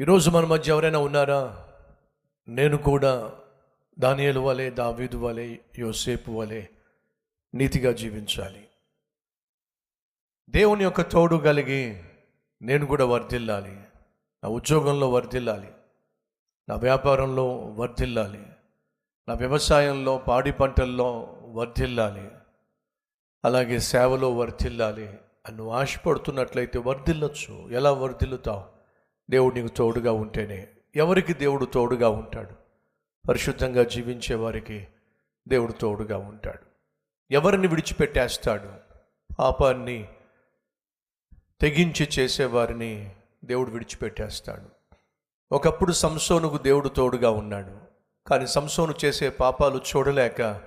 ఈరోజు మన మధ్య ఎవరైనా ఉన్నారా? నేను కూడా దానియలు వలె దావీదు వలె యోసేపు వలె నీతిగా జీవించాలి. దేవుని యొక్క తోడు కలిగి నేను కూడా వర్ధిల్లాలి. నా ఉద్యోగంలో వర్ధిల్లాలి. నా వ్యాపారంలో వర్ధిల్లాలి. నా వ్యవసాయంలో పాడి పంటల్లో వర్ధిల్లాలి. అలాగే సేవలో వర్ధిల్లాలి. అని ఆశపడుతున్నట్లయితే వర్ధిల్లొచ్చు. ఎలా వర్ధిల్లుతావు? దేవుడు నీకు తోడుగా ఉంటేనే. ఎవరికి దేవుడు తోడుగా ఉంటాడు? పరిశుద్ధంగా జీవించే వారికి దేవుడు తోడుగా ఉంటాడు. ఎవరిని విడిచిపెట్టేస్తాడు? పాపాన్ని తెగించి చేసేవారిని దేవుడు విడిచిపెట్టేస్తాడు. ఒకప్పుడు సంసోనుకు దేవుడు తోడుగా ఉన్నాడు. కానీ సంసోను చేసే పాపాలు చూడలేక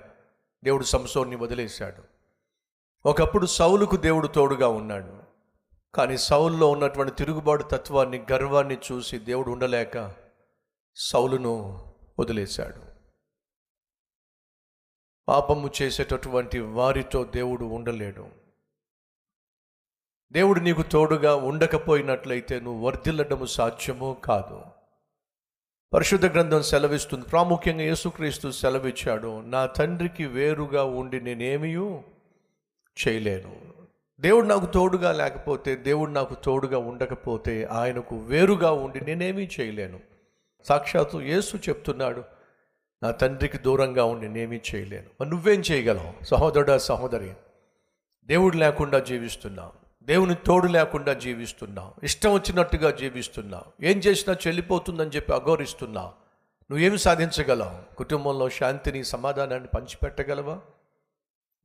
దేవుడు సంసోన్ని వదిలేశాడు. ఒకప్పుడు సౌలుకు దేవుడు తోడుగా ఉన్నాడు. కానీ సౌల్లో ఉన్నటువంటి తిరుగుబాటు తత్వాన్ని గర్వాన్ని చూసి దేవుడు ఉండలేక సౌలును వదిలేశాడు. పాపము చేసేటటువంటి వారితో దేవుడు ఉండలేడు. దేవుడు నీకు తోడుగా ఉండకపోయినట్లయితే నువ్వు వర్ధిల్లడము సాధ్యమో కాదు. పరిశుద్ధ గ్రంథం సెలవిస్తుంది. ప్రాముఖ్యంగా యేసుక్రీస్తు సెలవిచ్చాడు నా తండ్రికి వేరుగా ఉండి నేనేమీ చేయలేను. దేవుడు నాకు తోడుగా లేకపోతే దేవుడు నాకు తోడుగా ఉండకపోతే ఆయనకు వేరుగా ఉండి నేనేమీ చేయలేను. సాక్షాత్తు యేసు చెప్తున్నాడు నా తండ్రికి దూరంగా ఉండి నేనేమీ చేయలేను. మరి నువ్వేం చేయగలవు? సహోదరుడా సహోదరి దేవుడు లేకుండా జీవిస్తున్నావు. దేవుని తోడు లేకుండా జీవిస్తున్నావు. ఇష్టం వచ్చినట్టుగా జీవిస్తున్నావు. ఏం చేసినా చెల్లిపోతుందని చెప్పి అఘోరిస్తున్నావు. నువ్వేమి సాధించగలవు? కుటుంబంలో శాంతిని సమాధానాన్ని పంచిపెట్టగలవా?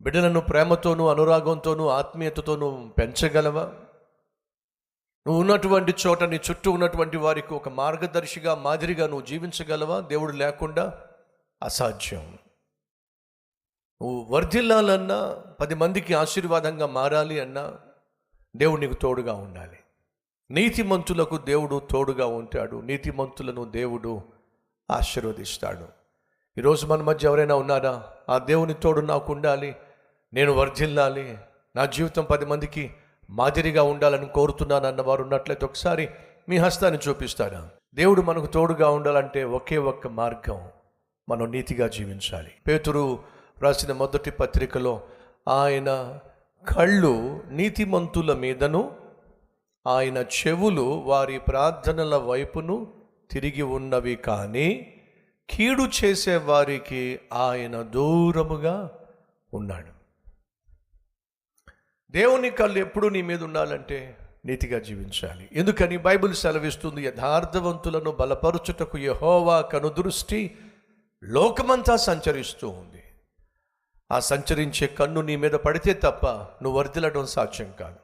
బిడ్డలను ప్రేమతోనూ అనురాగంతోనూ ఆత్మీయతతోనూ పెంచగలవా? నువ్వు ఉన్నటువంటి చోట నీ చుట్టూ ఉన్నటువంటి వారికి ఒక మార్గదర్శిగా మాదిరిగా నువ్వు జీవించగలవా? దేవుడు లేకుండా అసాధ్యం. నువ్వు వర్ధిల్లాలన్నా పది మందికి ఆశీర్వాదంగా మారాలి అన్నా దేవుడు నీకు తోడుగా ఉండాలి. నీతిమంతులకు దేవుడు తోడుగా ఉంటాడు. నీతిమంతులను దేవుడు ఆశీర్వదిస్తాడు. ఈరోజు మన మధ్య ఎవరైనా ఉన్నారా? ఆ దేవుని తోడు నాకు ఉండాలి. నేను వర్ధిల్లాలి. నా జీవితం పది మందికి మాదిరిగా ఉండాలని కోరుతున్నాను అన్నవారు ఉన్నట్లయితే ఒకసారి మీ హస్తాన్ని చూపిస్తారా? దేవుడు మనకు తోడుగా ఉండాలంటే ఒకే ఒక్క మార్గం మనం నీతిగా జీవించాలి. పేతురు రాసిన మొదటి పత్రికలో ఆయన కళ్ళు నీతిమంతుల మీదను ఆయన చెవులు వారి ప్రార్థనల వైపును తిరిగి ఉన్నవి కానీ కీడు చేసే వారికి ఆయన దూరముగా ఉన్నాడు. దేవుని కళ్ళు ఎప్పుడు నీ మీద ఉండాలంటే నీతిగా జీవించాలి. ఎందుకని? బైబిల్ సెలవిస్తుంది యథార్థవంతులను బలపరుచుటకు యహోవా కనుదృష్టి లోకమంతా సంచరిస్తూ ఉంది. ఆ సంచరించే కన్ను నీ మీద పడితే తప్ప నువ్వు వర్దిలడం సాధ్యం కాదు.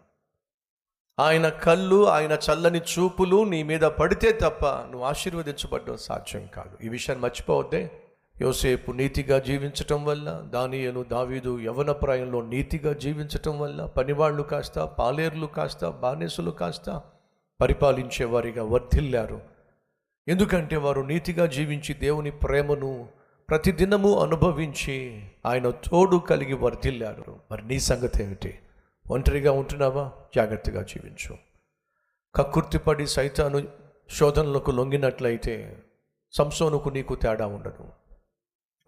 ఆయన కళ్ళు ఆయన చల్లని చూపులు నీ మీద పడితే తప్ప నువ్వు ఆశీర్వదించబడడం సాధ్యం కాదు. ఈ విషయాన్ని మర్చిపోవద్దే. యోసేపు నీతిగా జీవించటం వల్ల దానియను దావీదు యవన ప్రాయంలో నీతిగా జీవించటం వల్ల పనివాళ్ళు కాస్త పాలేర్లు కాస్త బానిసలు కాస్త పరిపాలించేవారిగా వర్ధిల్లారు. ఎందుకంటే వారు నీతిగా జీవించి దేవుని ప్రేమను ప్రతిదినము అనుభవించి ఆయన తోడు కలిగి వర్ధిల్లారు. మరి నీ సంగతి ఏమిటి? ఒంటరిగా ఉంటున్నావా? జాగ్రత్తగా జీవించు. కక్కుర్తిపడి సైతాను శోధనలకు లొంగినట్లయితే సంసోనుకు నీకు తేడా ఉండదు.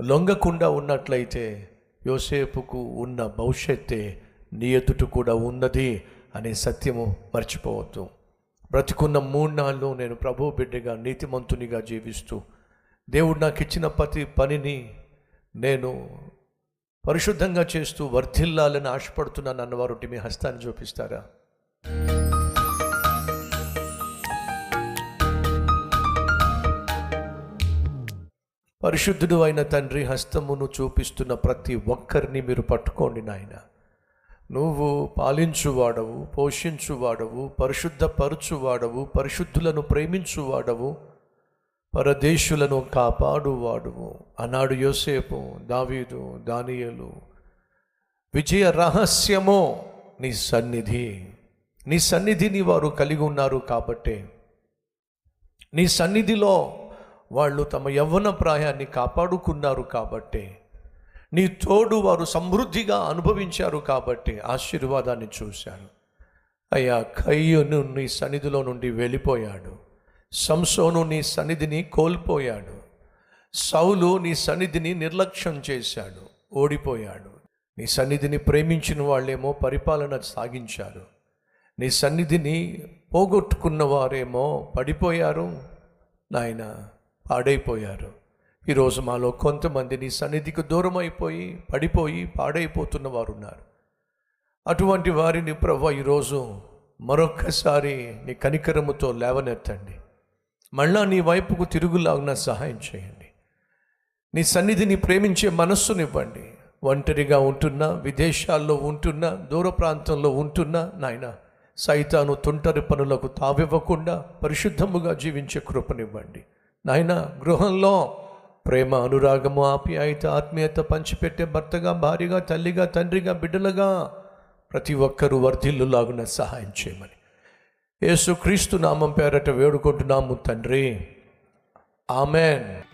లొంగకుండా ఉన్నట్లయితే యోసేపుకు ఉన్న భవిష్యత్తే నీ ఎదుట కూడా ఉన్నది అనే సత్యము మర్చిపోవద్దు. బ్రతికున్న మూడు నాళ్ళు నేను ప్రభు బిడ్డగా నీతిమంతునిగా జీవిస్తూ దేవుడు నాకు ఇచ్చిన ప్రతి పనిని నేను పరిశుద్ధంగా చేస్తూ వర్ధిల్లాలని ఆశపడుతున్నాను అన్నవారు మీ హస్తాన్ని చూపిస్తారా? పరిశుద్ధుడు అయిన తండ్రి హస్తమును చూపిస్తున్న ప్రతి ఒక్కరిని మీరు పట్టుకోండి నాయన. నువ్వు పాలించువాడవు పోషించువాడవు పరిశుద్ధపరచువాడవు పరిశుద్ధులను ప్రేమించువాడవు పరదేశులను కాపాడువాడువు. అన్నాడు యోసేపు దావీదు దానియలు. విజయ రహస్యమో నీ సన్నిధి. నీ సన్నిధిని వారు కలిగి ఉన్నారు కాబట్టే. నీ సన్నిధిలో వాళ్ళు తమ యవ్వన ప్రాయాన్ని కాపాడుకున్నారు కాబట్టే నీ తోడు వారు సమృద్ధిగా అనుభవించారు కాబట్టి ఆశీర్వాదాన్ని చూశారు. అయ్యా కయ్యను నీ సన్నిధిలో నుండి వెళ్ళిపోయాడు. సంసోను నీ సన్నిధిని కోల్పోయాడు. సౌలు నీ సన్నిధిని నిర్లక్ష్యం చేశాడు. ఓడిపోయాడు. నీ సన్నిధిని ప్రేమించిన వాళ్ళేమో పరిపాలన సాగించారు. నీ సన్నిధిని పోగొట్టుకున్న వారేమో పడిపోయారు. నాయనా పాడైపోయారు. ఈరోజు మాలో కొంతమంది నీ సన్నిధికి దూరం అయిపోయి పడిపోయి పాడైపోతున్న వారు ఉన్నారు అటువంటి వారిని ప్రభు ఈరోజు మరొక్కసారి నీ కనికరముతో లేవనెత్తండి. మళ్ళా నీ వైపుకు తిరుగులాగిన సహాయం చేయండి. నీ సన్నిధిని ప్రేమించే మనస్సునివ్వండి. ఒంటరిగా ఉంటున్నా విదేశాల్లో ఉంటున్నా దూర ప్రాంతంలో ఉంటున్నా నాయన సైతాను తుంటరి పనులకు తావివ్వకుండా పరిశుద్ధముగా జీవించే కృపనివ్వండి. నాయన గృహంలో ప్రేమ అనురాగము ఆప్యాయత ఆత్మీయత పంచిపెట్టే భర్తగా భార్యగా తల్లిగా తండ్రిగా బిడ్డలుగా ప్రతి ఒక్కరూ వర్ధిల్లులాగున సహాయం చేయమని. యేసుక్రీస్తు నామం పేరట వేడుకుంటున్నాము తండ్రి. ఆమెన్.